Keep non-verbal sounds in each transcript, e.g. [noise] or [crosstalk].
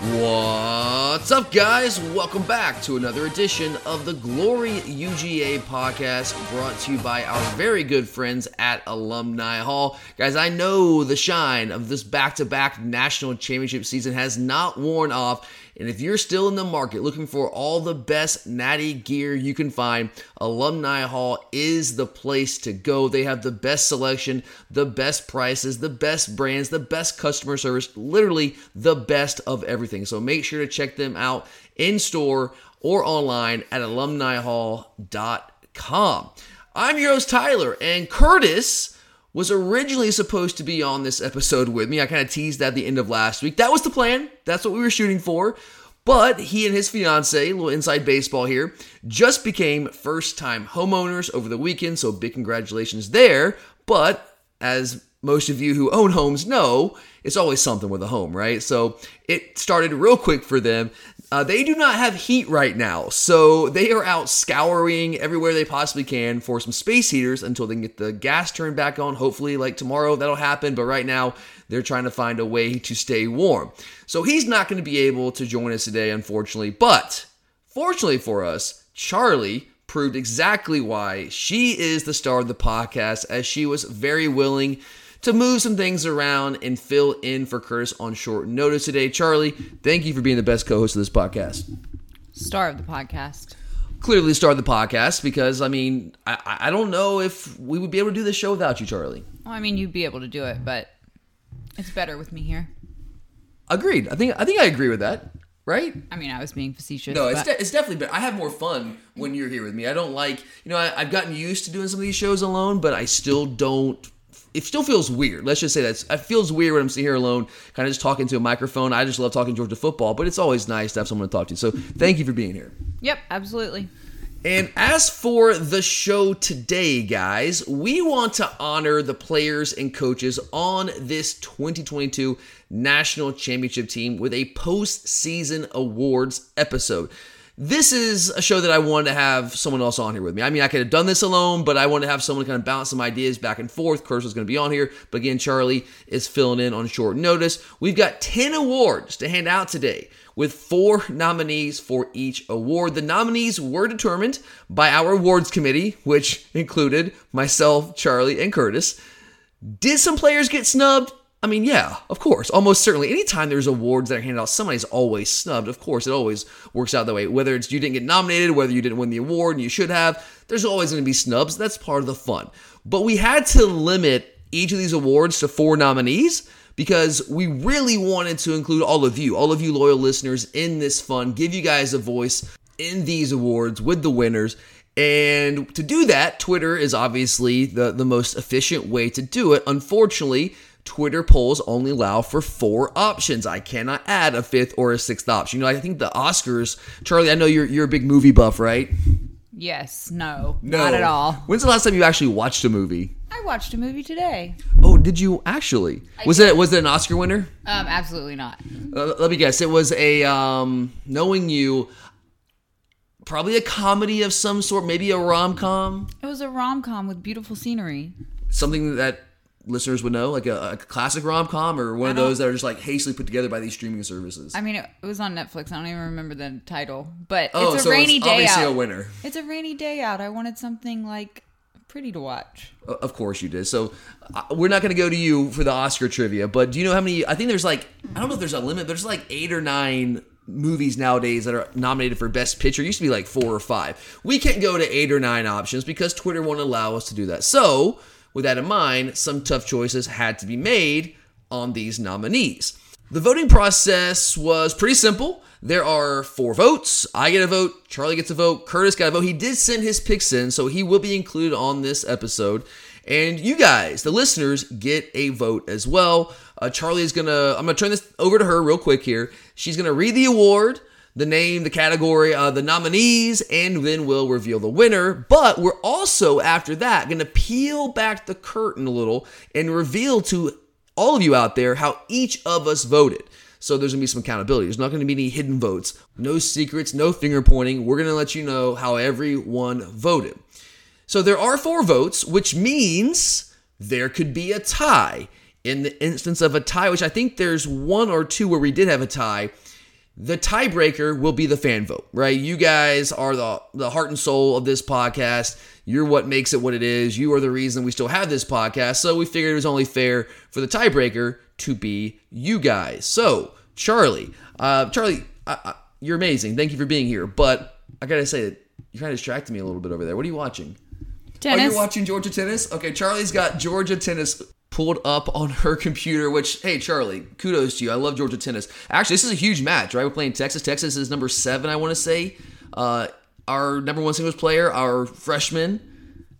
What's up, guys? Welcome back to another edition of the Glory UGA podcast brought to you by our very good friends at Alumni Hall. Guys, I know the shine of this back to back national championship season has not worn off. And if you're still in the market looking for all the best natty gear you can find, Alumni Hall is the place to go. They have the best selection, the best prices, the best brands, the best customer service, literally the best of everything. So make sure to check them out in store or online at alumnihall.com. I'm your host, Tyler, and Curtis was originally supposed to be on this episode with me. I kind of teased that at the end of last week. That was the plan. That's what we were shooting for. But he and his fiance, a little inside baseball here, just became first time homeowners over the weekend. So big congratulations there. But as most of you who own homes know, it's always something with a home, right? So it started real quick for them. Uh, they do not have heat right now, so they are out scouring everywhere they possibly can for some space heaters until they can get the gas turned back on. Hopefully, like tomorrow, that'll happen. But right now, they're trying to find a way to stay warm. So he's not going to be able to join us today, unfortunately. But fortunately for us, Charlie proved exactly why she is the star of the podcast, as she was very willing to move some things around and fill in for Curtis on short notice today. Charlie, thank you for being the best co host of this podcast. Star of the podcast. Clearly, star of the podcast because, I mean, I, I don't know if we would be able to do this show without you, Charlie. Well, I mean, you'd be able to do it, but it's better with me here. Agreed. I think I think I agree with that. Right? I mean, I was being facetious. No, it's, de- it's definitely better. I have more fun when you're here with me. I don't like, you know, I, I've gotten used to doing some of these shows alone, but I still don't. It still feels weird. Let's just say that it feels weird when I'm sitting here alone, kind of just talking to a microphone. I just love talking Georgia football, but it's always nice to have someone to talk to. So thank you for being here. Yep, absolutely. And as for the show today, guys, we want to honor the players and coaches on this 2022 National Championship team with a postseason awards episode. This is a show that I wanted to have someone else on here with me. I mean, I could have done this alone, but I wanted to have someone kind of bounce some ideas back and forth. Curse was going to be on here, but again, Charlie is filling in on short notice. We've got 10 awards to hand out today with four nominees for each award. The nominees were determined by our awards committee, which included myself, Charlie, and Curtis. Did some players get snubbed? I mean, yeah, of course, almost certainly. Anytime there's awards that are handed out, somebody's always snubbed. Of course, it always works out that way. Whether it's you didn't get nominated, whether you didn't win the award and you should have, there's always going to be snubs. That's part of the fun. But we had to limit each of these awards to four nominees because we really wanted to include all of you, all of you loyal listeners in this fun, give you guys a voice in these awards with the winners. And to do that, Twitter is obviously the, the most efficient way to do it. Unfortunately, Twitter polls only allow for four options. I cannot add a fifth or a sixth option. You know, I think the Oscars, Charlie, I know you're you're a big movie buff, right? Yes, no, not at all. When's the last time you actually watched a movie? I watched a movie today. Oh, did you actually? Was it was it an Oscar winner? Um, absolutely not. Uh, let me guess. It was a um, knowing you, probably a comedy of some sort, maybe a rom com, It was a rom com with beautiful scenery. something that listeners would know, like a, a classic rom com or one of those that are just like hastily put together by these streaming services? I mean, it, was on Netflix. I don't even remember the title, but oh, it's a so rainy it's day obviously out. a winner. It's a rainy day out. I wanted something like pretty to watch. Of course you did. So uh, we're not going to go to you for the Oscar trivia, but do you know how many? I think there's like I don't know if there's a limit, but there's like eight or nine movies nowadays that are nominated for Best Picture. It used to be like four or five. We can't go to eight or nine options because Twitter won't allow us to do that. So with that in mind, some tough choices had to be made on these nominees. The voting process was pretty simple. There are four votes. I get a vote. Charlie gets a vote. Curtis got a vote. He did send his picks in, so he will be included on this episode. And you guys, the listeners, get a vote as well. Uh, Charlie is gonna. I'm gonna turn this over to her real quick here. She's gonna read the award, the name, the category, uh, the nominees, and then we'll reveal the winner. But we're also after that gonna peel back the curtain a little and reveal to all of you out there how each of us voted. So there's gonna be some accountability. There's not gonna be any hidden votes, no secrets, no finger pointing. We're gonna let you know how everyone voted. So there are four votes, which means there could be a tie. In the instance of a tie, which I think there's one or two where we did have a tie, the tiebreaker will be the fan vote, right? You guys are the the heart and soul of this podcast. You're what makes it what it is. You are the reason we still have this podcast. So we figured it was only fair for the tiebreaker to be you guys. So Charlie, uh, Charlie, I, I, you're amazing. Thank you for being here. But I gotta say that you're kind of distracted me a little bit over there. What are you watching? Oh, Tennis. you're watching Georgia tennis? Okay, Charlie's got Georgia tennis pulled up on her computer, which, hey, Charlie, kudos to you. I love Georgia tennis. Actually, this is a huge match, right? We're playing Texas. Texas is number seven, I want to say. Uh, our number one singles player, our freshman,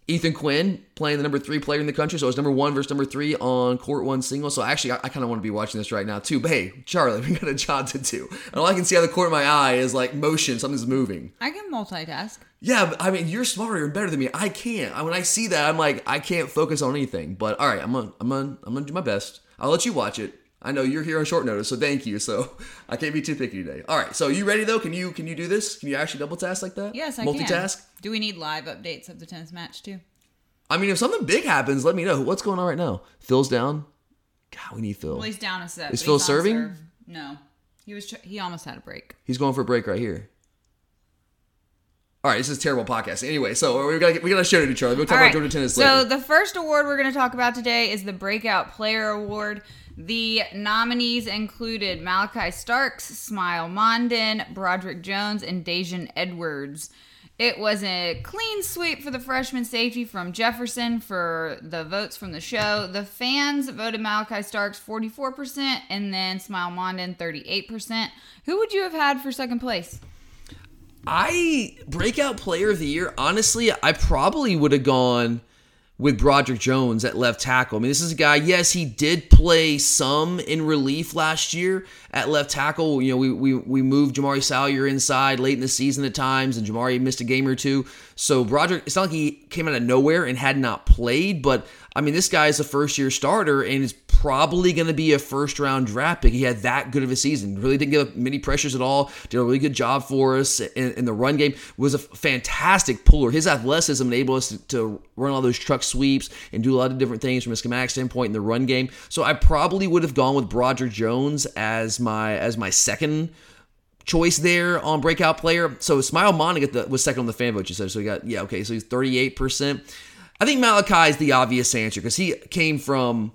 Ethan Quinn, playing the number three player in the country. So it's number one versus number three on court one single. So actually, I, I kind of want to be watching this right now, too. But hey, Charlie, [laughs] we got a job to do. And all I can see out of the corner of my eye is like motion, something's moving. I can multitask. Yeah, but, I mean, you're smarter and better than me. I can't. I, when I see that, I'm like, I can't focus on anything. But all right, I'm gonna, I'm gonna, I'm gonna do my best. I'll let you watch it. I know you're here on short notice, so thank you. So [laughs] I can't be too picky today. All right, so you ready though? Can you, can you do this? Can you actually double task like that? Yes, I Multitask. can. Do we need live updates of the tennis match too? I mean, if something big happens, let me know. What's going on right now? Phil's down. God, we need Phil. Well, he's down a set. Is Phil serving? serve. No, he was. Tr- he almost had a break. He's going for a break right here. All right, this is terrible podcast. Anyway, so we got we gotta show do, Charlie. We'll talk All about right. Georgia tennis so later. the first award we're going to talk about today is the Breakout Player Award. The nominees included Malaki Starks, Smael Mondon, Broderick Jones, and Daijun Edwards. It was a clean sweep for the freshman safety from Jefferson for the votes from the show. The fans voted Malaki Starks 44% and then Smael Mondon 38%. Who would you have had for second place? I breakout player of the year. Honestly, I probably would have gone with Broderick Jones at left tackle. I mean, this is a guy. Yes, he did play some in relief last year at left tackle. You know, we we, we moved Jamaree Salyer inside late in the season at times, and Jamaree missed a game or two. So Broderick, it's not like he came out of nowhere and had not played, but I mean, this guy is a first year starter and is probably going to be a first round draft pick. He had that good of a season. Really didn't give up many pressures at all. Did a really good job for us in, in the run game. Was a fantastic puller. His athleticism enabled us to, to run all those truck sweeps and do a lot of different things from a schematic standpoint in the run game. So I probably would have gone with Broderick Jones as my as my second choice there on breakout player. So Smael Mondon was second on the fan vote. You said so. He got yeah okay. So he's thirty eight percent. I think Malaki is the obvious answer because he came from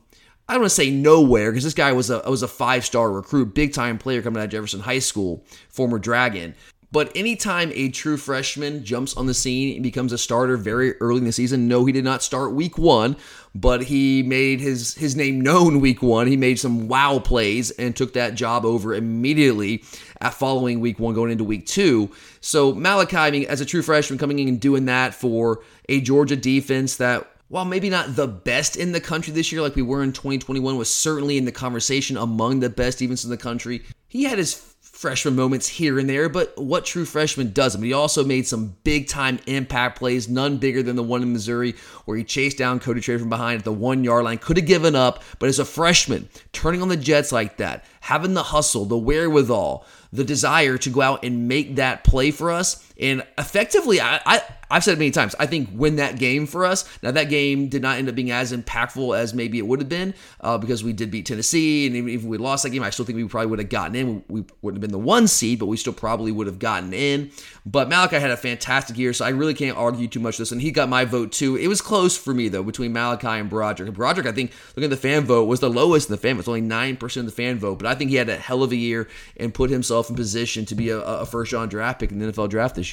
I don't want to say nowhere because this guy was a was a five star recruit, big time player coming out of Jefferson High School, former Dragon. But anytime a true freshman jumps on the scene and becomes a starter very early in the season, no, he did not start week one, but he made his his name known week one. He made some wow plays and took that job over immediately at following week one, going into week two. So Malaki, I mean, as a true freshman, coming in and doing that for a Georgia defense that while maybe not the best in the country this year, like we were in 2021, was certainly in the conversation among the best defenses in the country. He had his freshman moments here and there, but what true freshman doesn't? But he also made some big time impact plays, none bigger than the one in Missouri where he chased down Cody Schrader from behind at the one yard line. Could have given up, but as a freshman, turning on the Jets like that, having the hustle, the wherewithal, the desire to go out and make that play for us. And effectively, I, I I've said it many times. I think win that game for us. Now that game did not end up being as impactful as maybe it would have been uh, because we did beat Tennessee, and even if we lost that game, I still think we probably would have gotten in. We, wouldn't have been the one seed, but we still probably would have gotten in. But Malaki had a fantastic year, so I really can't argue too much this. And he got my vote too. It was close for me though between Malaki and Broderick. Broderick, I think, looking at the fan vote, was the lowest in the fan. It's only nine percent of the fan vote, but I think he had a hell of a year and put himself in position to be a, a first round draft pick in the NFL draft this year.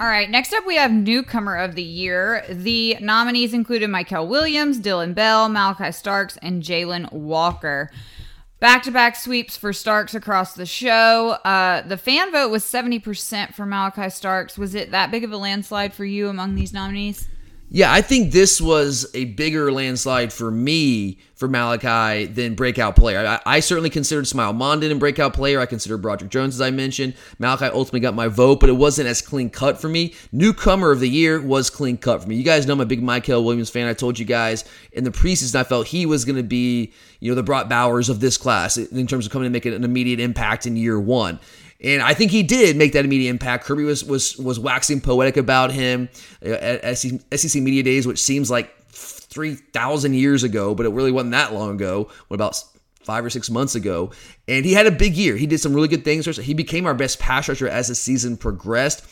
All right, next up we have newcomer of the year. The nominees included Mykel Williams, Dillon Bell, Malaki Starks, and Jalon Walker. Back to back sweeps for Starks across the show. Uh, the fan vote was 70% for Malaki Starks. Was it that big of a landslide for you among these nominees? Yeah, I think this was a bigger landslide for me for Malaki than breakout player. I, I certainly considered Smael Mondon a breakout player. I considered Broderick Jones, as I mentioned. Malaki ultimately got my vote, but it wasn't as clean cut for me. Newcomer of the year was clean cut for me. You guys know I'm a big Mykel Williams fan. I told you guys in the preseason I felt he was going to be, you know, the Brock Bowers of this class in terms of coming and making an immediate impact in year one. And I think he did make that immediate impact. Kirby was was was waxing poetic about him uh, at SEC Media Days, which seems like three thousand years ago, but it really wasn't that long ago. What about five or six months ago? And he had a big year. He did some really good things. He became our best pass rusher as the season progressed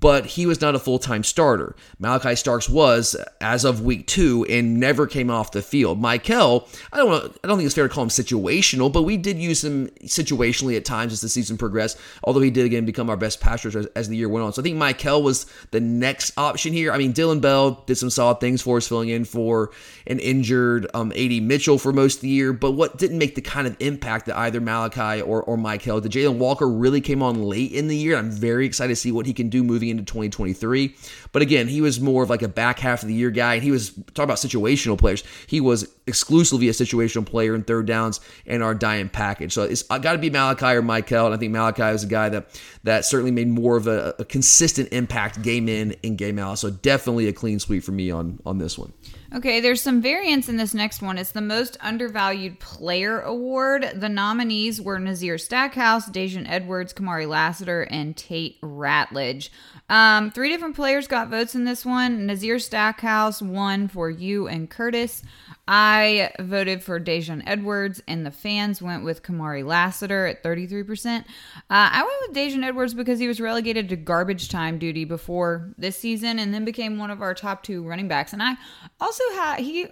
but he was not a full time starter. Malaki Starks was as of week two and never came off the field. Mykel, I don't I don't think it's fair to call him situational, but we did use him situationally at times as the season progressed. Although he did again become our best passer as, as the year went on. So I think Mykel was the next option here. I mean, Dillon Bell did some solid things for us, filling in for an injured um, AD Mitchell for most of the year. But what didn't make the kind of impact that either Malaki or or Mykel, did? Jalon Walker really came on late in the year. I'm very excited to see what he can do moving moving into 2023. But again, he was more of like a back half of the year guy. And he was talking about situational players. He was exclusively a situational player in third downs and our dying package. So it's uh, got to be Malaki or Mykel. And I think Malaki was a guy that that certainly made more of a, a consistent impact game in and game out. So definitely a clean sweep for me on on this one. Okay, there's some variance in this next one. It's the most undervalued player award. The nominees were Nazir Stackhouse, Daijun Edwards, Kamari Lassiter, and Tate Ratledge. Um, three different players got votes in this one. Nazir Stackhouse won for you and Curtis. I voted for Daijun Edwards, and the fans went with Kamari Lassiter at 33%. Uh, I went with Daijun Edwards because he was relegated to garbage time duty before this season and then became one of our top two running backs. And I also have, he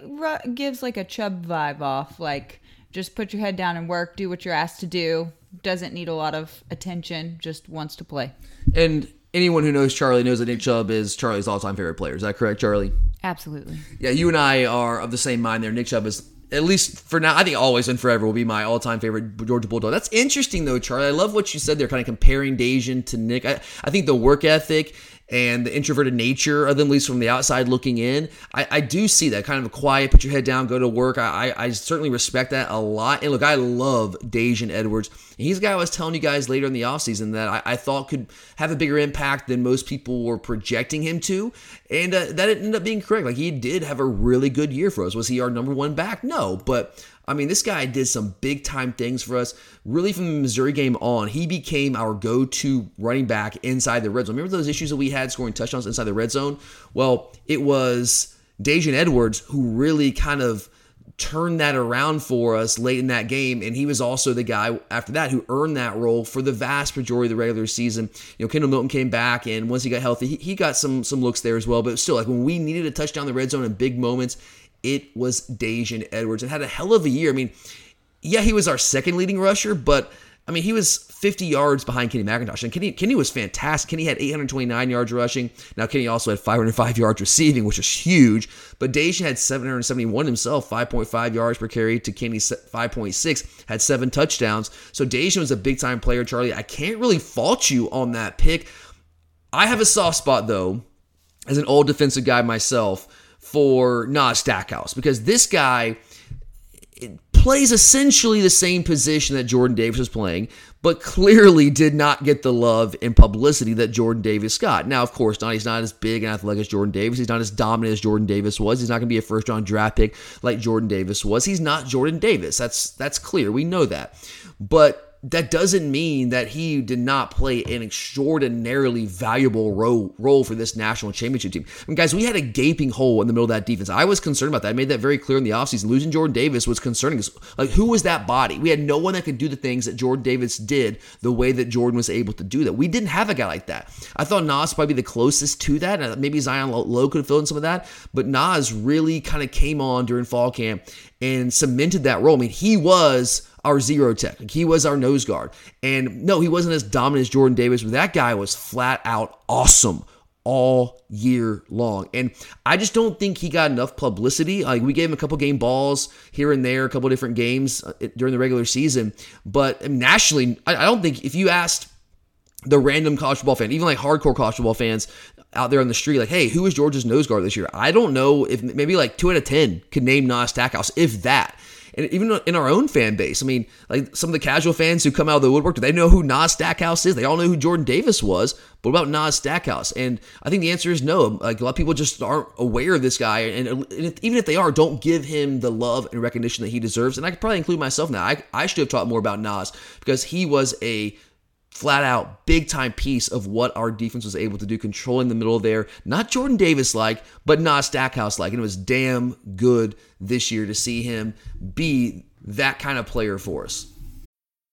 gives like a Chubb vibe off, like just put your head down and work, do what you're asked to do, doesn't need a lot of attention, just wants to play. And anyone who knows Charlie knows that Nick Chubb is Charlie's all-time favorite player. Is that correct, Charlie? Absolutely. Yeah, you and I are of the same mind there. Nick Chubb is at least for now, I think always and forever will be my all-time favorite Georgia Bulldog. That's interesting though, Charlie. I love what you said there, kind of comparing Daijun to Nick. I, I think the work ethic and the introverted nature of them, at least from the outside looking in, I, I do see that kind of a quiet, put your head down, go to work. I, I, I certainly respect that a lot. And look, I love Daijun Edwards. he's a guy I was telling you guys later in the offseason that I, I thought could have a bigger impact than most people were projecting him to. And uh, that ended up being correct. Like he did have a really good year for us. Was he our number one back? No, but I mean, this guy did some big time things for us. Really, from the Missouri game on, he became our go to running back inside the red zone. Remember those issues that we had scoring touchdowns inside the red zone? Well, it was Daijun Edwards who really kind of turned that around for us late in that game. And he was also the guy after that who earned that role for the vast majority of the regular season. You know, Kendall Milton came back, and once he got healthy, he, he got some some looks there as well. But still, like when we needed a touchdown in the red zone in big moments, it was Daijun Edwards and had a hell of a year. I mean, yeah, he was our second leading rusher, but I mean, he was 50 yards behind Kenny McIntosh. And Kenny, Kenny was fantastic. Kenny had 829 yards rushing. Now, Kenny also had 505 yards receiving, which was huge. But Daijun had 771 himself, 5.5 yards per carry to Kenny's 5.6, had seven touchdowns. So Daijun was a big time player, Charlie. I can't really fault you on that pick. I have a soft spot, though, as an old defensive guy myself for Nas Stackhouse because this guy plays essentially the same position that Jordan Davis was playing, but clearly did not get the love and publicity that Jordan Davis got. Now, of course, not he's not as big and athletic as Jordan Davis. He's not as dominant as Jordan Davis was. He's not going to be a first round draft pick like Jordan Davis was. He's not Jordan Davis. That's that's clear. We know that. But that doesn't mean that he did not play an extraordinarily valuable role, role for this national championship team. I mean, guys, we had a gaping hole in the middle of that defense. I was concerned about that. I made that very clear in the offseason. Losing Jordan Davis was concerning. Like, who was that body? We had no one that could do the things that Jordan Davis did the way that Jordan was able to do that. We didn't have a guy like that. I thought Nas probably be the closest to that. Maybe Zion Logue could have filled in some of that, but Nas really kind of came on during fall camp and cemented that role. I mean, he was our zero tech. Like he was our nose guard. And no, he wasn't as dominant as Jordan Davis, but that guy was flat out awesome all year long. And I just don't think he got enough publicity. Like we gave him a couple game balls here and there, a couple different games uh, during the regular season, but nationally, I don't think if you asked the random college football fan, even like hardcore college football fans out there on the street, like, hey, who is Georgia's nose guard this year? I don't know if maybe like two out of ten could name Nas Stackhouse, if that and even in our own fan base. I mean, like some of the casual fans who come out of the woodwork, do they know who Nas Stackhouse is? They all know who Jordan Davis was, but what about Nas Stackhouse? And I think the answer is no. Like a lot of people just aren't aware of this guy, and even if they are, don't give him the love and recognition that he deserves. And I could probably include myself now. I, I should have taught more about Nas because he was a flat out big time piece of what our defense was able to do, controlling the middle there. Not Jordan Davis like, but not Stackhouse like. And it was damn good this year to see him be that kind of player for us.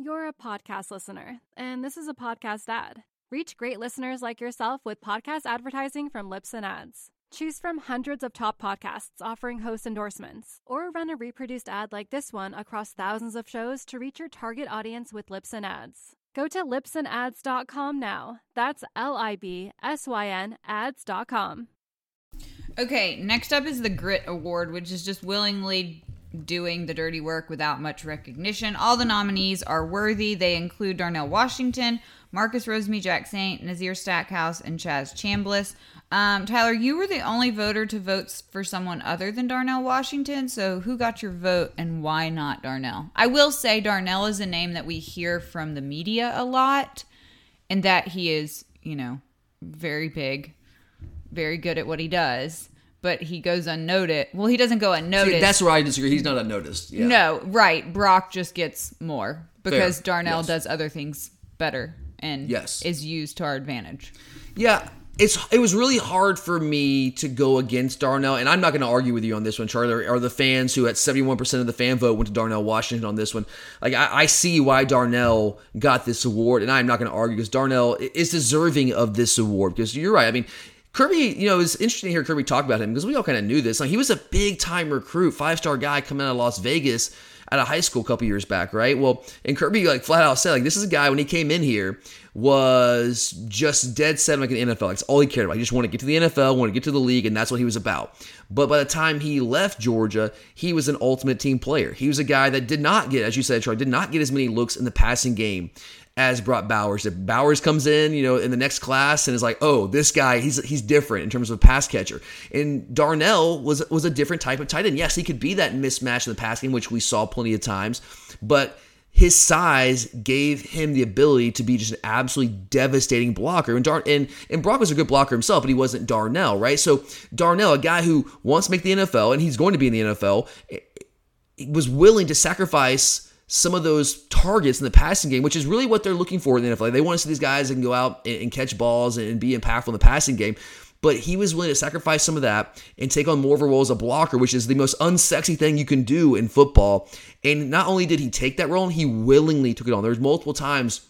You're a podcast listener, and this is a podcast ad. Reach great listeners like yourself with podcast advertising from Libsyn Ads. Choose from hundreds of top podcasts offering host endorsements, or run a reproduced ad like this one across thousands of shows to reach your target audience with Libsyn Ads. Go to libsynads.com now. That's L I B S Y N ads.com. Okay, next up is the Grit Award, which is just willingly doing the dirty work without much recognition. All the nominees are worthy. They include Darnell Washington, Marcus Rosemy-Jacksaint, Nazir Stackhouse, and Chaz Chambliss. Um, Tyler, you were the only voter to vote for someone other than Darnell Washington. So, who got your vote and why not Darnell? I will say Darnell is a name that we hear from the media a lot, and that he is, you know, very big, very good at what he does but he goes unnoticed. Well, he doesn't go unnoticed. See, that's where I disagree. He's not unnoticed. Yeah. No, right. Brock just gets more because Fair. Darnell Yes. does other things better and Yes. is used to our advantage. Yeah, it's it was really hard for me to go against Darnell, and I'm not going to argue with you on this one, Charlie. Are the fans who at 71 percent of the fan vote went to Darnell Washington on this one? Like I, I see why Darnell got this award, and I'm not going to argue because Darnell is deserving of this award. Because you're right. I mean. Kirby, you know, it's interesting to hear Kirby talk about him because we all kind of knew this. Like he was a big time recruit, five star guy coming out of Las Vegas out of high school a couple years back, right? Well, and Kirby like flat out said like this is a guy when he came in here was just dead set like the NFL. That's all he cared about. He just wanted to get to the NFL, wanted to get to the league, and that's what he was about. But by the time he left Georgia, he was an ultimate team player. He was a guy that did not get, as you said, Troy, did not get as many looks in the passing game as Brock Bowers. If Bowers comes in, you know, in the next class and is like, oh, this guy, he's he's different in terms of pass catcher. And Darnell was was a different type of tight end. Yes, he could be that mismatch in the pass game, which we saw plenty of times, but his size gave him the ability to be just an absolutely devastating blocker. And Dar- and, and Brock was a good blocker himself, but he wasn't Darnell, right? So Darnell, a guy who wants to make the NFL and he's going to be in the NFL, eh, eh, was willing to sacrifice some of those targets in the passing game, which is really what they're looking for in the NFL. They want to see these guys that can go out and, and catch balls and be impactful in the passing game. But he was willing to sacrifice some of that and take on more of a role as a blocker, which is the most unsexy thing you can do in football. And not only did he take that role, he willingly took it on. There was multiple times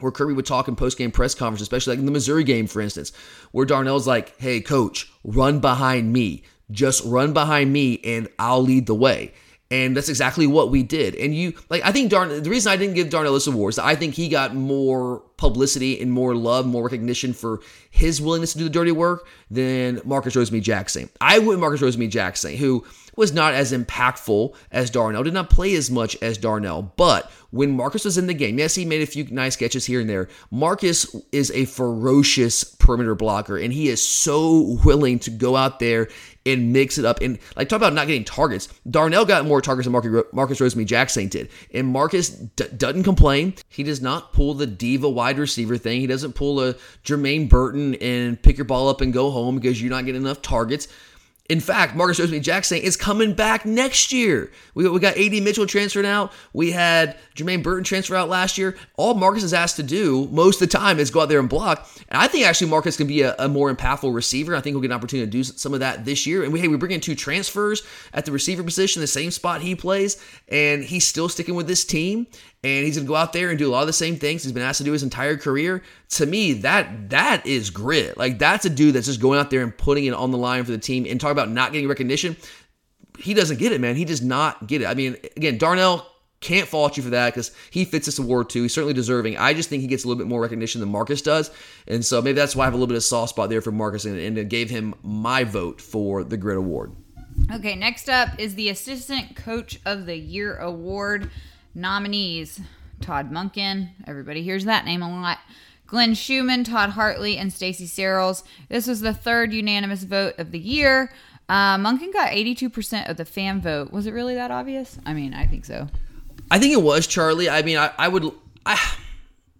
where Kirby would talk in post game press conference, especially like in the Missouri game, for instance, where Darnell's like, hey, coach, run behind me. Just run behind me and I'll lead the way. And that's exactly what we did. And you, like, I think Darn, the reason I didn't give Darnell this award is I think he got more publicity and more love, more recognition for his willingness to do the dirty work than Marcus Rosemy-Jacksaint. I went Marcus Rosemy-Jacksaint, who was not as impactful as Darnell, did not play as much as Darnell. But when Marcus was in the game, yes, he made a few nice catches here and there. Marcus is a ferocious perimeter blocker, and he is so willing to go out there and mix it up. And like talk about not getting targets. Darnell got more targets than Marcus Rosemy Jacksaint did, and Marcus d- doesn't complain. He does not pull the diva wide receiver thing. He doesn't pull a Jermaine Burton and pick your ball up and go home because you're not getting enough targets. In fact, Marcus Rosemy-Jacksaint is coming back next year. We, we got AD Mitchell transferred out. We had Jermaine Burton transfer out last year. All Marcus is asked to do most of the time is go out there and block. And I think actually Marcus can be a, a more impactful receiver. I think we'll get an opportunity to do some of that this year. And we, hey, we bring in two transfers at the receiver position, the same spot he plays, and he's still sticking with this team and he's to go out there and do a lot of the same things he's been asked to do his entire career. To me, that that is grit. Like that's a dude that's just going out there and putting it on the line for the team and talk about not getting recognition. He doesn't get it, man. He does not get it. I mean, again, Darnell can't fault you for that because he fits this award too. He's certainly deserving. I just think he gets a little bit more recognition than Marcus does. And so maybe that's why I have a little bit of soft spot there for Marcus and, and gave him my vote for the Grit Award. Okay, next up is the Assistant Coach of the Year Award nominees Todd Monken, Everybody hears that name a lot. Glenn Schumann, Todd Hartley, and Stacy Searels. This was the third unanimous vote of the year. Uh, Monken got 82% of the fan vote. Was it really that obvious? I mean, I think so. I think it was, Charlie. I mean, I, I would. I,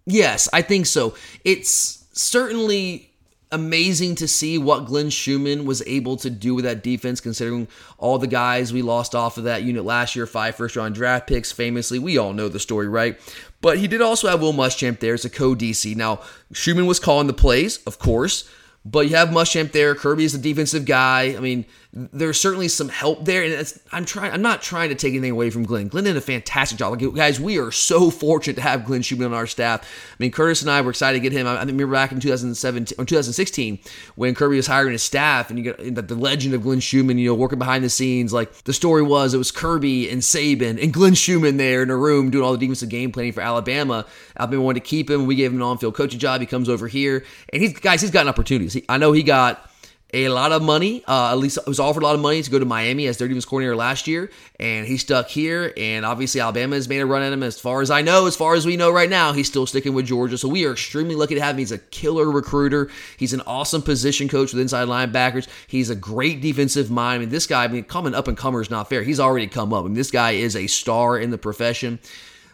yes, I think so. It's certainly amazing to see what Glenn Schumann was able to do with that defense, considering all the guys we lost off of that unit last year, five first round draft picks, famously. We all know the story, right? But he did also have Will Muschamp there as a co DC. Now, Schumann was calling the plays, of course, but you have Muschamp there. Kirby is the defensive guy. I mean, there's certainly some help there, and I'm trying. I'm not trying to take anything away from Glenn. Glenn did a fantastic job. Like, guys, we are so fortunate to have Glenn Schumann on our staff. I mean, Curtis and I were excited to get him. I remember back in 2017 or 2016 when Kirby was hiring his staff, and you got the legend of Glenn Schumann. You know, working behind the scenes. Like the story was, it was Kirby and Saban and Glenn Schumann there in a room doing all the defensive game planning for Alabama. Alabama wanted to keep him. We gave him an on-field coaching job. He comes over here, and he's guys. He's gotten opportunities. He, I know he got a lot of money. Uh, at least was offered a lot of money to go to Miami as their defense coordinator last year, and he stuck here. And obviously, Alabama has made a run at him. As far as I know, as far as we know right now, he's still sticking with Georgia. So we are extremely lucky to have him. He's a killer recruiter. He's an awesome position coach with inside linebackers. He's a great defensive mind. I mean, this guy, I mean, coming up and comer is not fair. He's already come up. I mean, this guy is a star in the profession.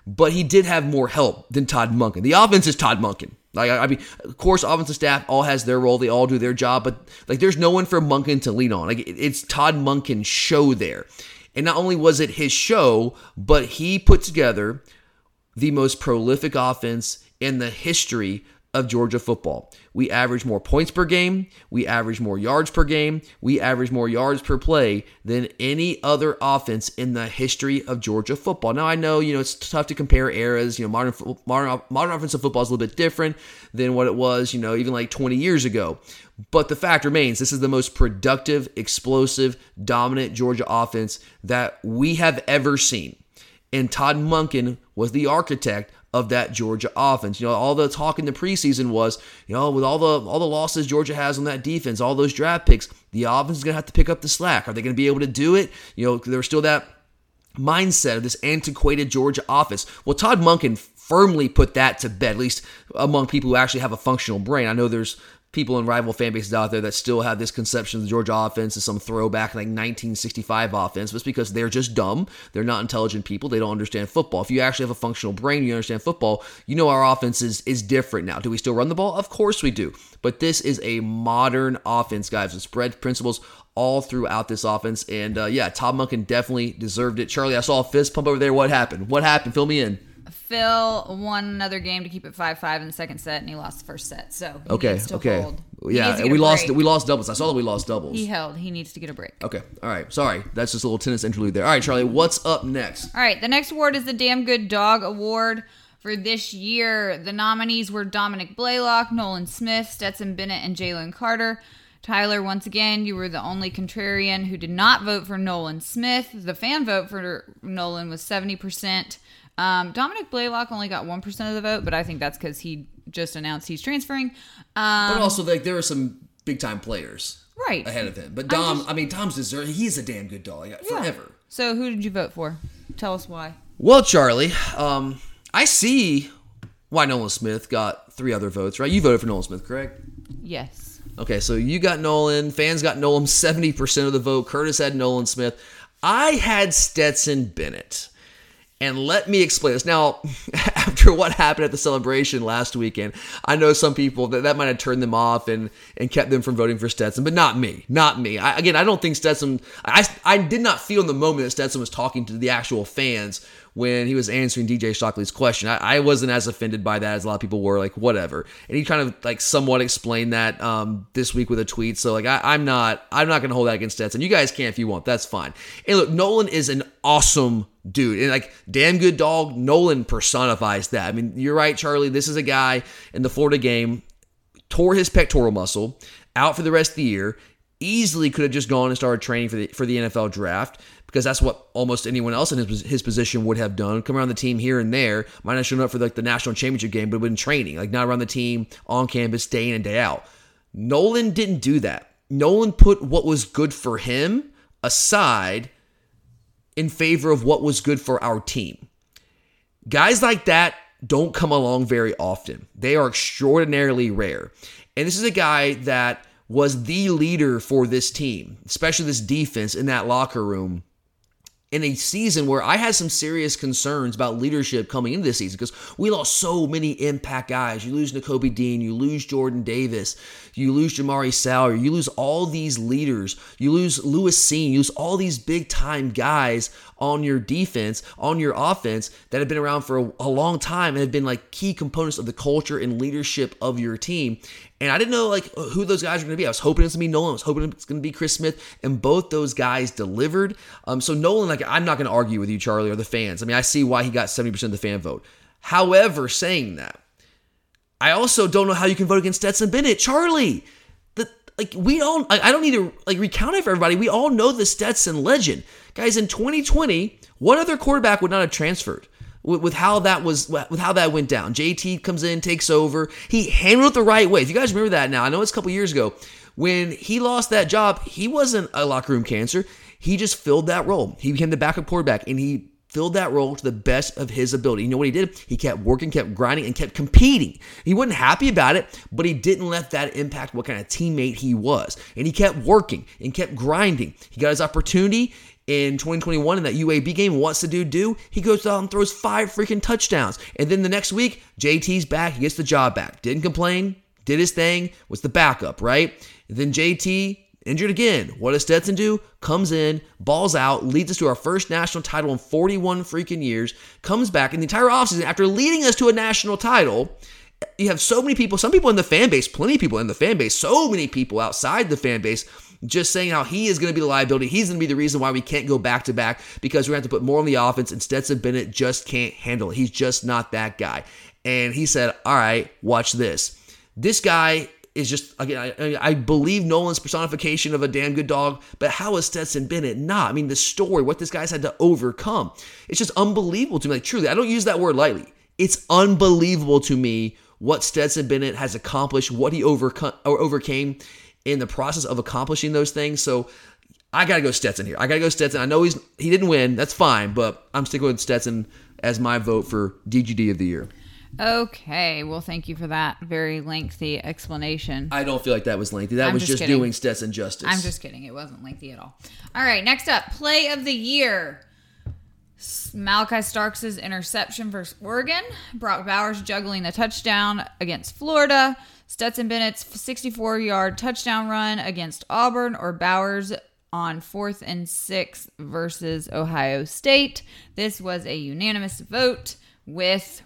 But he did have more help than Todd Monken. The offense is Todd Monken. Like I mean, of course, offensive staff all has their role; they all do their job. But like, there's no one for Monken to lean on. Like it's Todd Monken's show there, and not only was it his show, but he put together the most prolific offense in the history of Georgia football. We average more points per game, we average more yards per game, we average more yards per play than any other offense in the history of Georgia football. Now I know, you know, it's tough to compare eras, you know, modern modern modern offensive football is a little bit different than what it was, you know, even like 20 years ago. But the fact remains, this is the most productive, explosive, dominant Georgia offense that we have ever seen. And Todd Monken was the architect of that Georgia offense. You know, all the talk in the preseason was, you know, with all the all the losses Georgia has on that defense, all those draft picks, the offense is going to have to pick up the slack. Are they going to be able to do it? You know, there's still that mindset of this antiquated Georgia offense. Well, Todd Monken firmly put that to bed, at least among people who actually have a functional brain. I know there's people in rival fan bases out there that still have this conception of the Georgia offense as some throwback like 1965 offense, but it's because they're just dumb. They're not intelligent people. They don't understand football. If you actually have a functional brain, you understand football, you know our offense is, is different now. Do we still run the ball? Of course we do. But this is a modern offense, guys, with spread principles all throughout this offense. And uh, yeah, Todd Monken definitely deserved it. Charlie, I saw a fist pump over there. What happened? What happened? Fill me in. Phil won another game to keep it five five in the second set, and he lost the first set. So he Okay, okay. hold. Yeah, and we lost we lost doubles. I saw that we lost doubles. He held. He needs to get a break. Okay. All right. Sorry. That's just a little tennis interlude there. All right, Charlie, what's up next? All right, the next award is the Damn Good Dog Award. For this year, the nominees were Dominick Blaylock, Nolan Smith, Stetson Bennett, and Jalen Carter. Tyler, once again, you were the only contrarian who did not vote for Nolan Smith. The fan vote for Nolan was 70%. Um, Dominick Blaylock only got 1% of the vote, but I think that's because he just announced he's transferring. Um, But also, like, there were some big time players right. ahead of him. But Dom, just- I mean, Dom's deserved. He's a damn good dog. Yeah. Forever. So who did you vote for? Tell us why. Well, Charlie, um, I see why Nolan Smith got three other votes, right? You voted for Nolan Smith, correct? Yes. Okay, so you got Nolan. Fans got Nolan 70% of the vote. Curtis had Nolan Smith. I had Stetson Bennett. And let me explain this. Now, [laughs] after what happened at the celebration last weekend, I know some people that that might have turned them off and, and kept them from voting for Stetson, but not me. Not me. I, again, I don't think Stetson, I, I did not feel in the moment that Stetson was talking to the actual fans when he was answering DJ Shockley's question. I, I wasn't as offended by that as a lot of people were. Like, whatever. And he kind of like somewhat explained that um, this week with a tweet. So like, I, I'm not, I'm not gonna hold that against Stetson. You guys can if you want. That's fine. And look, Nolan is an awesome dude, and like, damn good dog. Nolan personifies that. I mean, you're right, Charlie. This is a guy in the Florida game tore his pectoral muscle, out for the rest of the year. Easily could have just gone and started training for the for the NFL draft because that's what almost anyone else in his, his position would have done. Come around the team here and there, might not shown up for like the national championship game, but been training, like not around the team on campus day in and day out. Nolan didn't do that. Nolan put what was good for him aside in favor of what was good for our team. Guys like that don't come along very often. They are extraordinarily rare. And this is a guy that was the leader for this team, especially this defense in that locker room in a season where I had some serious concerns about leadership coming into this season because we lost so many impact guys. You lose Nakobe Dean, you lose Jordan Davis, you lose Jamaree Salyer, you lose all these leaders, you lose Lewis Cine, you lose all these big time guys on your defense, on your offense that have been around for a, a long time and have been like key components of the culture and leadership of your team. And I didn't know like who those guys were going to be. I was hoping it's going to be Nolan. I was hoping it's going to be Chris Smith, and both those guys delivered. Um, so Nolan, like I'm not going to argue with you, Charlie, or the fans. I mean, I see why he got 70% of the fan vote. However, saying that, I also don't know how you can vote against Stetson Bennett, Charlie. The like we all I I don't need to like recount it for everybody. We all know the Stetson legend, guys. In 2020, what other quarterback would not have transferred? With, with how that was, with how that went down, JT comes in, takes over. He handled it the right way. If you guys remember that now, I know it's a couple years ago when he lost that job. He wasn't a locker room cancer. He just filled that role. He became the backup quarterback, and he filled that role to the best of his ability. You know what he did? He kept working, kept grinding, and kept competing. He wasn't happy about it, but he didn't let that impact what kind of teammate he was. And he kept working and kept grinding. He got his opportunity in 2021 in that UAB game. What's the dude do? He goes out and throws five freaking touchdowns. And then the next week, JT's back. He gets the job back. Didn't complain. Did his thing. Was the backup, right? And then JT injured again. What does Stetson do? Comes in, balls out, leads us to our first national title in 41 freaking years, comes back in the entire offseason after leading us to a national title. You have so many people, some people in the fan base, plenty of people in the fan base, so many people outside the fan base just saying how he is going to be the liability. He's going to be the reason why we can't go back to back because we're going to have to put more on the offense. And Stetson Bennett just can't handle it. He's just not that guy. And he said, All right, watch this. This guy is just again. I, I believe Nolan's personification of a damn good dog, but how is Stetson Bennett not? I mean, the story, what this guy's had to overcome, it's just unbelievable to me. Like truly, I don't use that word lightly. It's unbelievable to me what Stetson Bennett has accomplished, what he overcome or overcame in the process of accomplishing those things. So I gotta go Stetson here. I gotta go Stetson. I know he's he didn't win. That's fine, but I'm sticking with Stetson as my vote for DGD of the year. Okay, well, thank you for that very lengthy explanation. I don't feel like that was lengthy. That I'm was just just, doing Stetson justice. I'm just kidding. It wasn't lengthy at all. All right, next up, play of the year. Malaki Starks' interception versus Oregon. Brock Bowers juggling the touchdown against Florida. Stetson Bennett's 64 yard touchdown run against Auburn, or Bowers on fourth and sixth versus Ohio State. This was a unanimous vote with,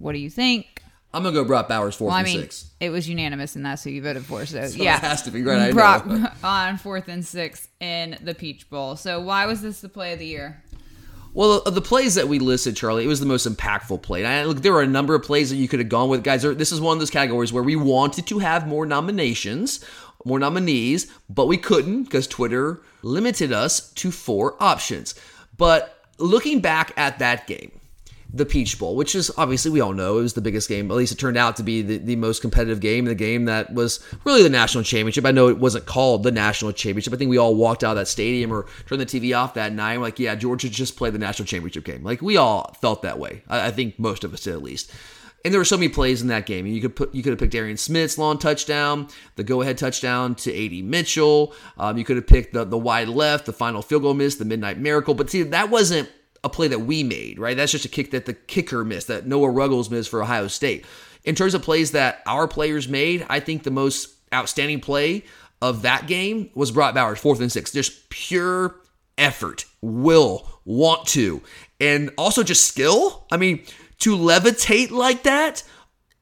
what do you think? I'm gonna go Brock Bowers fourth well, I and mean, six. it was unanimous, and that's who you voted for. So, [laughs] So yeah, it has to be, right, Brock [laughs] on fourth and sixth in the Peach Bowl. So, why was this the play of the year? Well, the plays that we listed, Charlie, it was the most impactful play. And I, look, there were a number of plays that you could have gone with, guys. This is one of those categories where we wanted to have more nominations, more nominees, but we couldn't because Twitter limited us to four options. But looking back at that game, the Peach Bowl, which is obviously we all know it was the biggest game. At least it turned out to be the, the most competitive game, the game that was really the national championship. I know it wasn't called the national championship. I think we all walked out of that stadium or turned the TV off that night. we're like, yeah, Georgia just played the national championship game. Like we all felt that way. I, I think most of us did at least. And there were so many plays in that game. You could put, you could have picked Arian Smith's long touchdown, the go-ahead touchdown to A.D. Mitchell. Um, you could have picked the the wide left, the final field goal miss, the midnight miracle. But see, that wasn't a play that we made, right? That's just a kick that the kicker missed, that Noah Ruggles missed for Ohio State. In terms of plays that our players made, I think the most outstanding play of that game was Brock Bowers, fourth and six. Just pure effort, will, want to, and also just skill. I mean, to levitate like that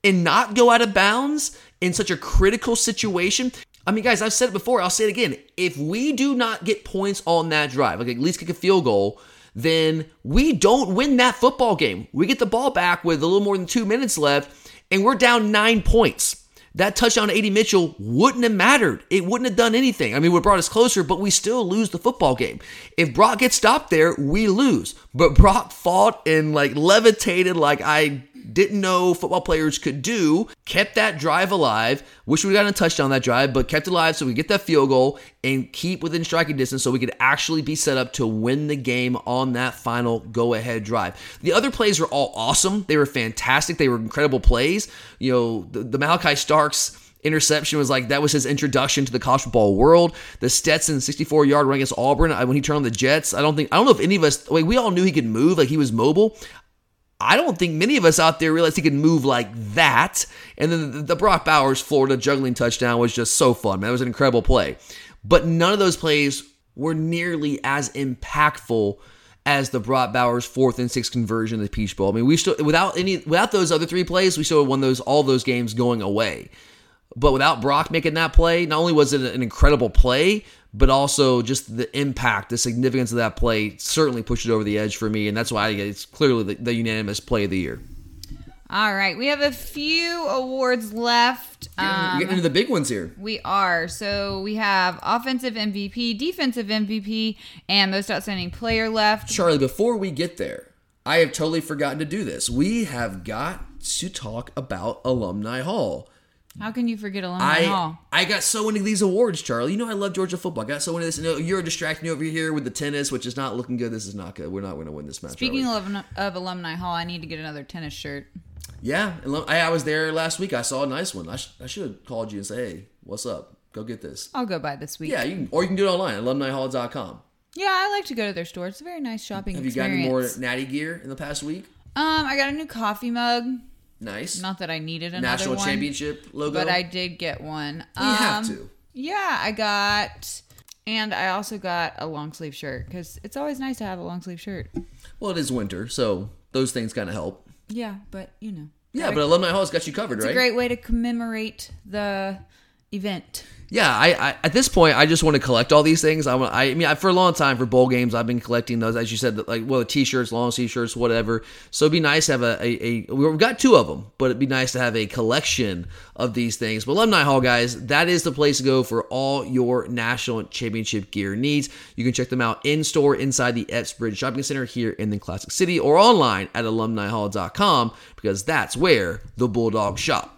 and not go out of bounds in such a critical situation. I mean, guys, I've said it before. I'll say it again. If we do not get points on that drive, like at least kick a field goal, then we don't win that football game. We get the ball back with a little more than two minutes left, and we're down nine points. That touchdown to A.D. Mitchell wouldn't have mattered. It wouldn't have done anything. I mean, it brought us closer, but we still lose the football game. If Brock gets stopped there, we lose. But Brock fought and like levitated like I didn't know football players could do, kept that drive alive. Wish we got a touchdown that drive, but kept it alive so we get that field goal and keep within striking distance so we could actually be set up to win the game on that final go ahead drive. The other plays were all awesome. They were fantastic. They were incredible plays. You know, the, the Malaki Starks interception was like that was his introduction to the college football world. The Stetson 64 yard run against Auburn when he turned on the Jets. I don't think I don't know if any of us. Like, we all knew he could move, like he was mobile. I don't think many of us out there realized he could move like that. And then the, Brock Bowers Florida juggling touchdown was just so fun. Man, It was an incredible play. But none of those plays were nearly as impactful as the Brock Bowers fourth and sixth conversion of the Peach Bowl. I mean, we still without any without those other three plays, we still won those all those games going away. But without Brock making that play, not only was it an incredible play, but also just the impact, the significance of that play certainly pushed it over the edge for me. And that's why it's clearly the, the unanimous play of the year. All right, we have a few awards left. We're Um, getting into the big ones here. we are. So we have offensive MVP, defensive MVP, and most outstanding player left. Charlie, before we get there, I have totally forgotten to do this. We have got to talk about Alumni Hall. How can you forget Alumni I Hall? I got so into these awards, Charlie. You know I love Georgia football. I got so into this. Know, you're distracting me over here with the tennis, which is not looking good. This is not good. We're not going to win this match. Speaking of, of Alumni Hall, I need to get another tennis shirt. yeah, I, I was there last week. I saw a nice one. I, sh- I should have called you and say, hey, what's up? Go get this. I'll go buy this week. Yeah, you can, or you can do it online, alumnihall.com. Yeah, I like to go to their store. It's a very nice shopping Have you got any more natty gear in the past week? Um, I got a new coffee mug. Nice. Not that I needed another National one, championship logo. but I did get one. You have Um, to. Yeah, I got, and I also got a long sleeve shirt because it's always nice to have a long sleeve shirt. Well, it is winter, so those things kind of help. Yeah, but you know. Yeah, but Alumni Hall's got you covered, it's right? It's a great way to commemorate the event. Yeah, I, I at this point I just want to collect all these things. I I, mean, I, for a long time for bowl games, I've been collecting those, as you said, like well, t-shirts, long t-shirts, whatever. So it'd be nice to have a, a, a we've got two of them, but it'd be nice to have a collection of these things. But Alumni Hall, guys, that is the place to go for all your national championship gear needs. You can check them out in store inside the Epps Bridge Shopping Center here in the Classic City, or online at alumnihall.com because that's where the Bulldogs shop.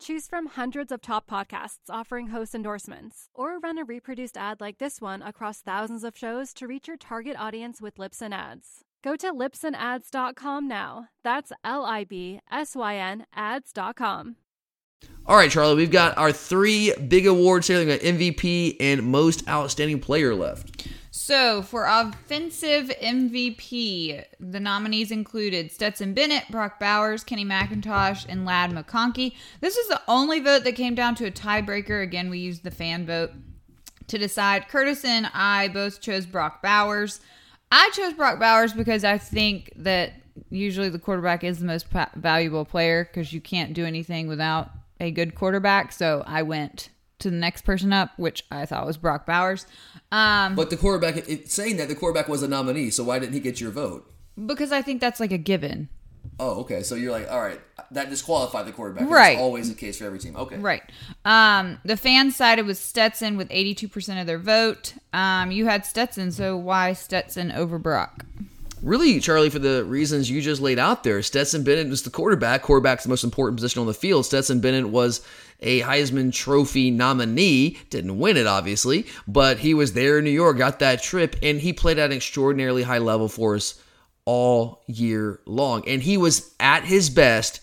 Choose from hundreds of top podcasts offering host endorsements, or run a reproduced ad like this one across thousands of shows to reach your target audience with Libsyn Ads. Go to libsynads.com now. That's L I B S Y N ads.com. All right, Charlie, we've got our three big awards here. We've got MVP and most outstanding player left. So, for offensive MVP, the nominees included Stetson Bennett, Brock Bowers, Kenny McIntosh, and Ladd McConkey. This is the only vote that came down to a tiebreaker. Again, we used the fan vote to decide. Curtis and I both chose Brock Bowers. I chose Brock Bowers because I think that usually the quarterback is the most valuable player because you can't do anything without a good quarterback. So I went to the next person up, which I thought was Brock Bowers. Um, But the quarterback, it, saying that the quarterback was a nominee, so why didn't he get your vote? because I think that's like a given. Oh, okay. So you're like, all right, that disqualified the quarterback. Right. That's always the case for every team. Okay. Right. Um, the fans sided with Stetson with 82% of their vote. Um, you had Stetson, so why Stetson over Brock? Really, Charlie, for the reasons you just laid out there, Stetson Bennett was the quarterback. Quarterback's the most important position on the field. Stetson Bennett was a Heisman Trophy nominee. Didn't win it, obviously, but he was there in New York, got that trip, and he played at an extraordinarily high level for us all year long. And he was at his best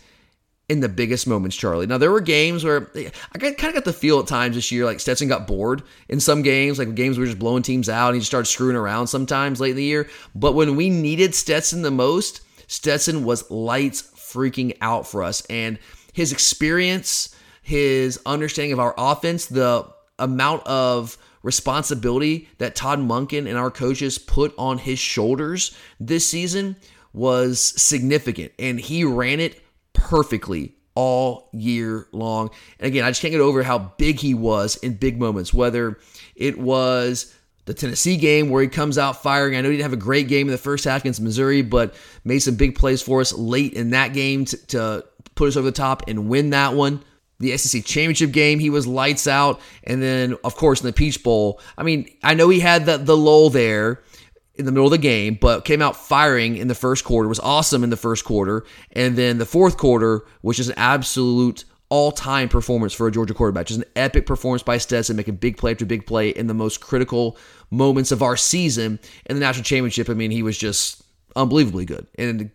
in the biggest moments, Charlie. Now there were games where I kind of got the feel at times this year, like Stetson got bored in some games, like games we were just blowing teams out, and he just started screwing around sometimes late in the year. But when we needed Stetson the most, Stetson was lights freaking out for us, and his experience, his understanding of our offense, the amount of responsibility that Todd Monken and our coaches put on his shoulders this season was significant, and he ran it perfectly all year long. And again, I just can't get over how big he was in big moments, whether it was the Tennessee game where he comes out firing. I know he didn't have a great game in the first half against Missouri, but made some big plays for us late in that game to, to put us over the top and win that one. The SEC championship game, he was lights out. And then, of course, in the Peach Bowl, I mean, I know he had the, the lull there in the middle of the game, but came out firing in the first quarter, was awesome in the first quarter. And then the fourth quarter, which is an absolute all time performance for a Georgia quarterback. Just an epic performance by Stetson, making big play after big play in the most critical moments of our season. In the national championship, I mean, he was just unbelievably good. And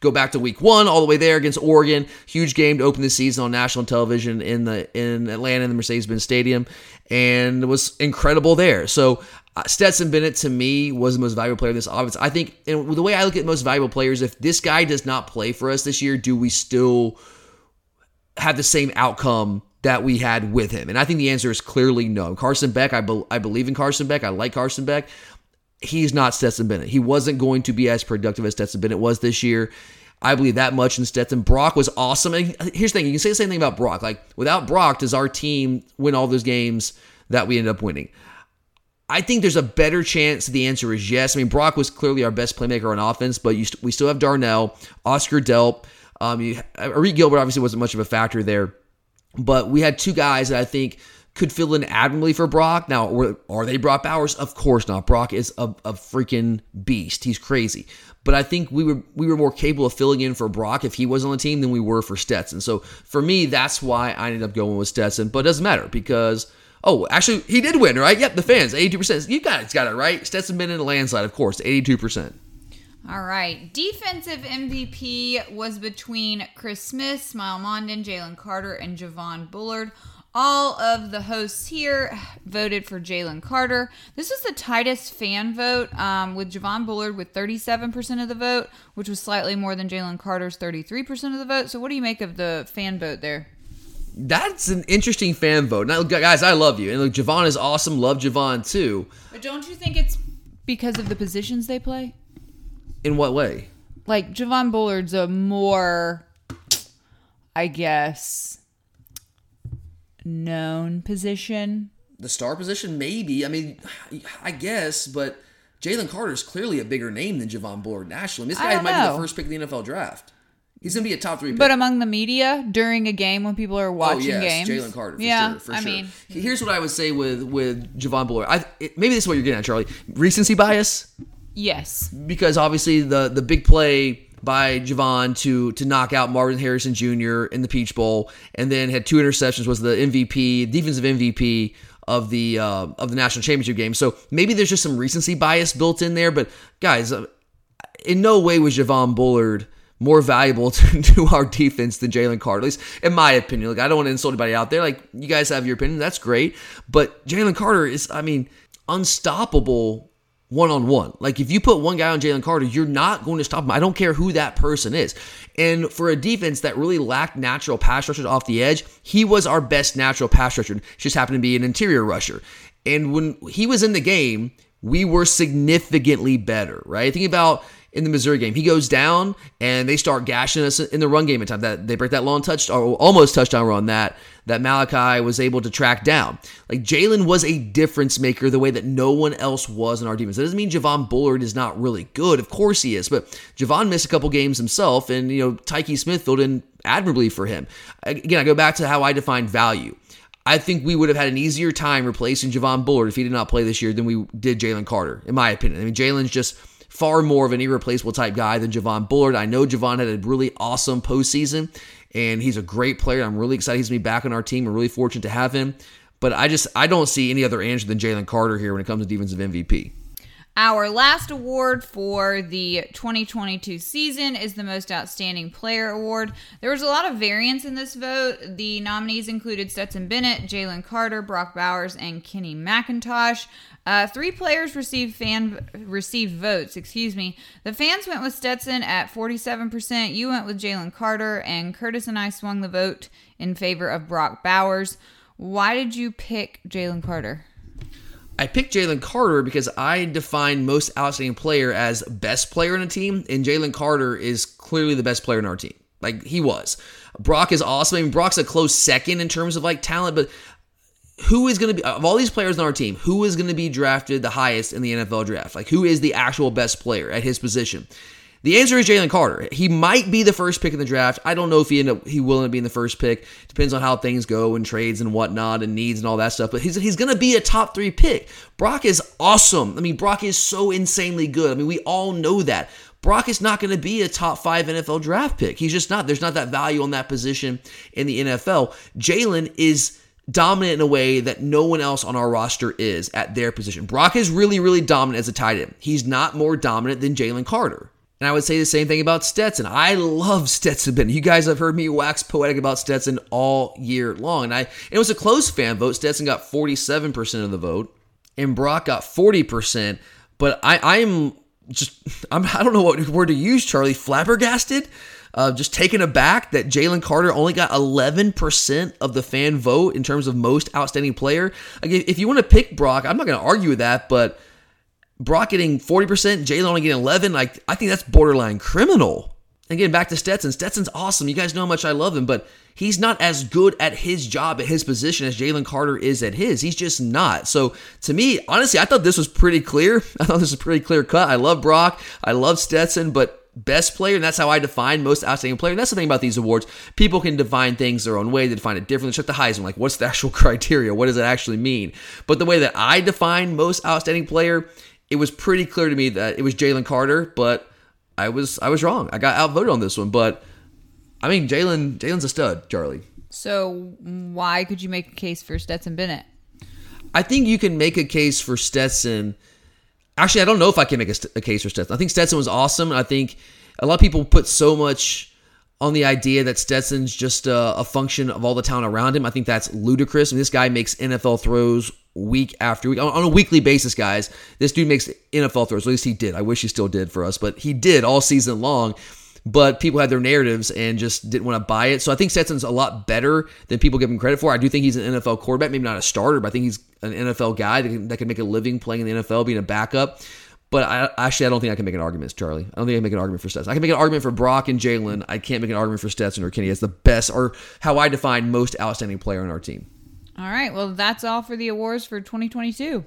go back to week one all the way there against Oregon. Huge game to open the season on national television in the in Atlanta in the Mercedes-Benz Stadium, and was incredible there. So uh, Stetson Bennett to me was the most valuable player in this offense. I think, and the way I look at most valuable players, if this guy does not play for us this year, do we still have the same outcome that we had with him? And I think the answer is clearly no. Carson Beck, I, be, I believe in Carson Beck. I like Carson Beck. He's not Stetson Bennett. He wasn't going to be as productive as Stetson Bennett was this year. I believe that much in Stetson. Brock was awesome. And here's the thing you can say the same thing about Brock. Like, without Brock, does our team win all those games that we ended up winning? I think there's a better chance the answer is yes. I mean, Brock was clearly our best playmaker on offense, but st- we still have Darnell, Oscar Delp. Um, you, Arik Gilbert obviously wasn't much of a factor there, but we had two guys that I think could fill in admirably for Brock. Now, were, are they Brock Bowers? Of course not. Brock is a, a freaking beast. He's crazy. But I think we were we were more capable of filling in for Brock if he was on the team than we were for Stetson. So for me, that's why I ended up going with Stetson. But it doesn't matter because oh, actually he did win, right? Yep, the fans, 82%. You guys got it right. Stetson been in a landslide, of course, 82%. All right. Defensive MVP was between Chris Smith, Smael Mondon, Jalen Carter, and Javon Bullard. All of the hosts here voted for Jalen Carter. This was the tightest fan vote, um, with Javon Bullard with 37% of the vote, which was slightly more than Jalen Carter's 33% of the vote. So, what do you make of the fan vote there? That's an interesting fan vote. Now, guys, I love you, and look, Javon is awesome. Love Javon too. But don't you think it's because of the positions they play? In what way? Like Javon Bullard's a more, I guess, known position. The star position, maybe. I mean, I guess, but Jalen Carter is clearly a bigger name than Javon Bullard nationally. This I guy don't might be the first pick of the NFL draft. He's gonna be a top three pick. But among the media during a game when people are watching oh, yes, games, Jalen Carter, for yeah, sure, for I sure. mean, here's what I would say with with Javon Bullard. I it, maybe this is what you're getting at, Charlie. Recency bias, yes, because obviously the the big play by Javon to to knock out Marvin Harrison Jr. in the Peach Bowl, and then had two interceptions, was the MVP, defensive MVP of the uh, of the national championship game. So maybe there's just some recency bias built in there. But guys, uh, in no way was Javon Bullard more valuable [laughs] to, to our defense than Jalen Carter, at least in my opinion. Like I don't want to insult anybody out there. Like you guys have your opinion, that's great. But Jalen Carter is, I mean, unstoppable one on one. Like if you put one guy on Jalen Carter, you're not going to stop him. I don't care who that person is. And for a defense that really lacked natural pass rushers off the edge, he was our best natural pass rusher. Just happened to be an interior rusher. And when he was in the game, we were significantly better, right? Think about in the Missouri game. He goes down and they start gashing us in the run game at time. That they break that long touch or almost touchdown run that that Malaki was able to track down. Like Jalen was a difference maker the way that no one else was in our defense. That doesn't mean Javon Bullard is not really good. Of course he is, but Javon missed a couple games himself, and you know Tykee Smith filled in admirably for him. Again, I go back to how I define value. I think we would have had an easier time replacing Javon Bullard if he did not play this year than we did Jalen Carter, in my opinion. I mean, Jalen's just far more of an irreplaceable type guy than Javon Bullard. I know Javon had a really awesome postseason, and he's a great player. I'm really excited he's going to be back on our team. We're really fortunate to have him. But I just I don't see any other answer than Jalen Carter here when it comes to defensive MVP. Our last award for the 2022 season is the Most Outstanding Player Award. There was a lot of variance in this vote. The nominees included Stetson Bennett, Jalen Carter, Brock Bowers, and Kenny McIntosh. Uh, three players received fan received votes. Excuse me. The fans went with Stetson at 47%. You went with Jalen Carter, and Curtis and I swung the vote in favor of Brock Bowers. Why did you pick Jalen Carter? I picked Jalen Carter because I define most outstanding player as best player in a team, and Jalen Carter is clearly the best player in our team. Like he was. Brock is awesome. I mean, Brock's a close second in terms of like talent, but who is going to be of all these players on our team? Who is going to be drafted the highest in the NFL draft? Like who is the actual best player at his position? The answer is Jalen Carter. He might be the first pick in the draft. I don't know if he end up he will end up being the first pick. Depends on how things go and trades and whatnot and needs and all that stuff. But he's he's gonna be a top three pick. Brock is awesome. I mean, Brock is so insanely good. I mean, we all know that. Brock is not going to be a top five NFL draft pick. He's just not. There's not that value on that position in the NFL. Jalen is dominant in a way that no one else on our roster is at their position. Brock is really, really dominant as a tight end. He's not more dominant than Jalen Carter. And I would say the same thing about Stetson. I love Stetson Bennett. You guys have heard me wax poetic about Stetson all year long. And I it was a close fan vote. Stetson got 47% of the vote, and Brock got 40%. But I, I'm just [laughs] I'm I don't know what word to use, Charlie. Flabbergasted. Uh, just taken aback that Jalen Carter only got 11% of the fan vote in terms of most outstanding player. If you want to pick Brock, I'm not going to argue with that, but Brock getting 40%, Jalen only getting 11, like I think that's borderline criminal. And getting back to Stetson, Stetson's awesome. You guys know how much I love him, but he's not as good at his job at his position as Jalen Carter is at his. He's just not. So to me, honestly, I thought this was pretty clear. [laughs] I thought this was pretty clear cut. I love Brock. I love Stetson, but best player, and that's how I define most outstanding player. And that's the thing about these awards. People can define things their own way. They define it differently. Check the Heisman. Like, what's the actual [laughs] criteria? What does it actually mean? But the way that I define most outstanding player, it was pretty clear to me that it was Jalen Carter, but I was I was wrong. I got outvoted on this one, but I mean Jalen Jalen's a stud, Charlie. So why could you make a case for Stetson Bennett? I think you can make a case for Stetson. Actually, I don't know if I can make a, a case for Stetson. I think Stetson was awesome. I think a lot of people put so much on the idea that Stetson's just a, a, function of all the talent around him. I think that's ludicrous. I mean, this guy makes NFL throws week after week on, on, a weekly basis, guys. This dude makes NFL throws. At least he did. I wish he still did for us, but he did all season long. But people had their narratives and just didn't want to buy it. So I think Stetson's a lot better than people give him credit for. I do think he's an NFL quarterback, maybe not a starter, but I think he's an NFL guy that can, that can make a living playing in the NFL, being a backup. But I, actually, I don't think I can make an argument, Charlie. I don't think I can make an argument for Stetson. I can make an argument for Brock and Jalen. I can't make an argument for Stetson or Kenny as the best or how I define most outstanding player on our team. All right. Well, that's all for the awards for 2022.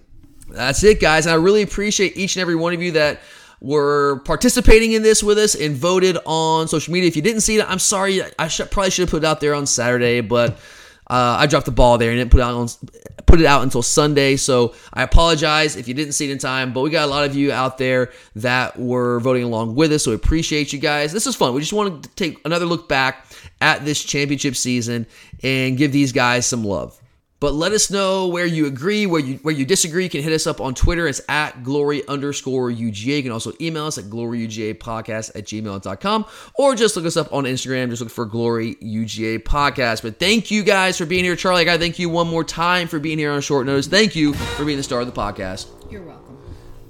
That's it, guys. I really appreciate each and every one of you that were participating in this with us and voted on social media. If you didn't see it, I'm sorry. I should, probably should have put it out there on Saturday, but uh, I dropped the ball there and didn't put it out on, put it out until Sunday. So I apologize if you didn't see it in time. But we got a lot of you out there that were voting along with us, so we appreciate you guys. This is fun. We just wanted to take another look back at this championship season and give these guys some love. But let us know where you agree, where you where you disagree. You can hit us up on Twitter. It's at glory underscore UGA. You can also email us at gloryugapodcast at gmail.com or just look us up on Instagram. Just look for Glory UGA Podcast. But thank you guys for being here. Charlie, I got to thank you one more time for being here on short notice. Thank you for being the star of the podcast. You're welcome.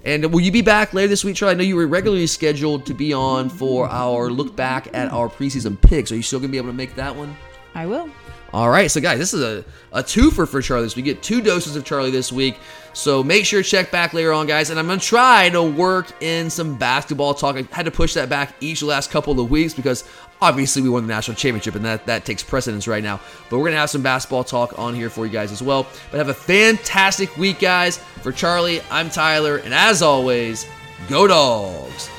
And will you be back later this week, Charlie? I know you were regularly scheduled to be on for our look back at our preseason picks. Are you still going to be able to make that one? I will. All right, so guys, this is a, a twofer for Charlie. So we get two doses of Charlie this week. So make sure to check back later on, guys. And I'm going to try to work in some basketball talk. I had to push that back each last couple of weeks because obviously we won the national championship and that, that takes precedence right now. But we're going to have some basketball talk on here for you guys as well. But have a fantastic week, guys. For Charlie, I'm Tyler. And as always, go dogs.